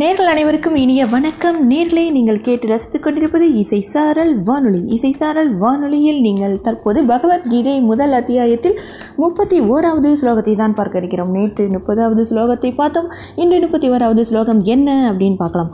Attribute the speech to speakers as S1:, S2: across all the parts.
S1: நேர்கள் அனைவருக்கும் இனிய வணக்கம். நேர்களை நீங்கள் கேட்டு ரசித்துக் கொண்டிருப்பது இசை சாரல் வானொலி. இசை சாரல் வானொலியில் நீங்கள் தற்போது பகவத்கீதை முதல் அத்தியாயத்தில் முப்பத்தி ஓராவது ஸ்லோகத்தை தான் பார்க்க இருக்கிறோம். நேற்று முப்பதாவது ஸ்லோகத்தை பார்த்தோம். இன்று முப்பத்தி ஓராவது ஸ்லோகம் என்ன அப்படின்னு பார்க்கலாம்.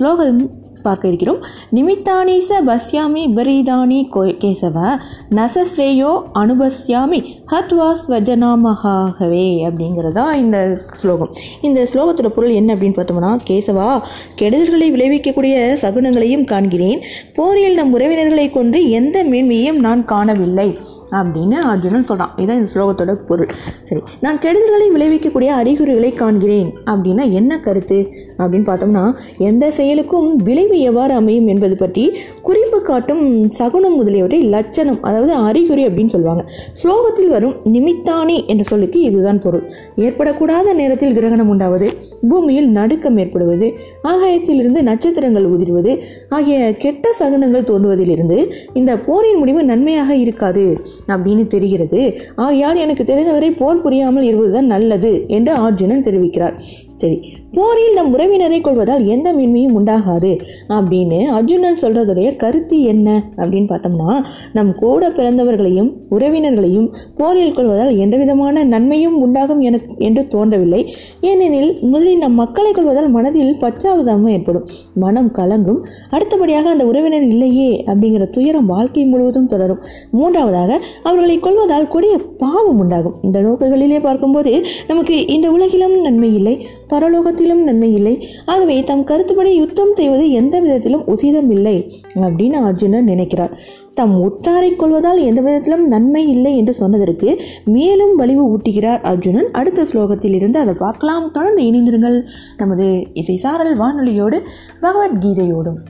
S1: ஸ்லோகம் பார்க்க இருக்கிறோம். நிமித்தானீச பஸ்யாமி விபரீதானி கோ- கேசவ நசஸ்ரேயோ அனுபஸ்யாமி ஹத்வா ஸ்வஜனாமகாகவே அப்படிங்கிறதா இந்த ஸ்லோகம். இந்த ஸ்லோகத்தோட பொருள் என்ன அப்படின்னு பார்த்தோம்னா கேசவா கெடுதல்களை விளைவிக்கக்கூடிய சகுனங்களையும் காண்கிறேன். போரில் நம் உறவினர்களை கொன்று எந்த மேன்மையும் நான் காணவில்லை. அப்படின்னு அர்ஜுனன் சொல்கிறான் இதுதான் இந்த ஸ்லோகத்தோட பொருள். சரி நான் கெடுதல்களை விளைவிக்கக்கூடிய அறிகுறிகளை காண்கிறேன். அப்படின்னா என்ன கருத்து? அப்படின்னு பார்த்தோம்னா எந்த செயலுக்கும் விளைவு எவ்வாறு அமையும் என்பது பற்றி குறிப்பு காட்டும் சகுனம் முதலியவற்றை லட்சணம் அதாவது அறிகுறி அப்படின்னு சொல்லுவாங்க. ஸ்லோகத்தில் வரும் நிமித்தானி என்ற சொல்லுக்கு இதுதான் பொருள். ஏற்படக்கூடாத நேரத்தில் கிரகணம் உண்டாவது பூமியில் நடுக்கம் ஏற்படுவது ஆகாயத்திலிருந்து நட்சத்திரங்கள் உதிர்வது ஆகிய கெட்ட சகுனங்கள் தோன்றுவதிலிருந்து இந்த போரின் முடிவு நன்மையாக இருக்காது. அப்படின்னு தெரிகிறது. ஆகையால் எனக்கு தெரிந்தவரை போர் புரியாமல் இருப்பதுதான் நல்லது என்று அர்ஜுனன் தெரிவிக்கிறார். சரி போரில் நம் உறவினரை கொள்வதால் எந்த மேன்மையும் உண்டாகாது. அப்படின்னு அர்ஜுனன் சொல்கிறதுடைய கருத்து என்ன? அப்படின்னு பார்த்தோம்னா நம் கூட பிறந்தவர்களையும் உறவினர்களையும் போரில் கொள்வதால் எந்த விதமான நன்மையும் உண்டாகும் என என்று தோன்றவில்லை. ஏனெனில் முதலில் நம் மக்களை கொள்வதால் மனதில் பச்சாவதாமம் ஏற்படும். மனம் கலங்கும். அடுத்தபடியாக அந்த உறவினர் இல்லையே அப்படிங்கிற துயரம் வாழ்க்கை முழுவதும் தொடரும். மூன்றாவதாக அவர்களை கொள்வதால் கொடிய பாவம் உண்டாகும். இந்த நோக்குகளிலே பார்க்கும்போது நமக்கு இந்த உலகிலும் நன்மை இல்லை. பரலோகத்திலும் நன்மை இல்லை. ஆகவே தம் கருத்துப்படி யுத்தம் செய்வது எந்த விதத்திலும் உசிதம் இல்லை அப்படின்னு அர்ஜுனன் நினைக்கிறார். தம் உற்றாரை கொள்வதால் எந்த விதத்திலும் நன்மை இல்லை என்று சொன்னதற்கு மேலும் வலிவு ஊட்டுகிறார் அர்ஜுனன். அடுத்த ஸ்லோகத்தில் இருந்து அதை பார்க்கலாம். தொடர்ந்து இணைந்திருங்கள் நமது இசை சாரல் வானொலியோடு பகவத்கீதையோடும்.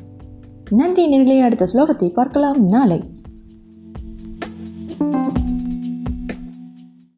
S1: நன்றி நேர்களே அடுத்த ஸ்லோகத்தை பார்க்கலாம். நாளை.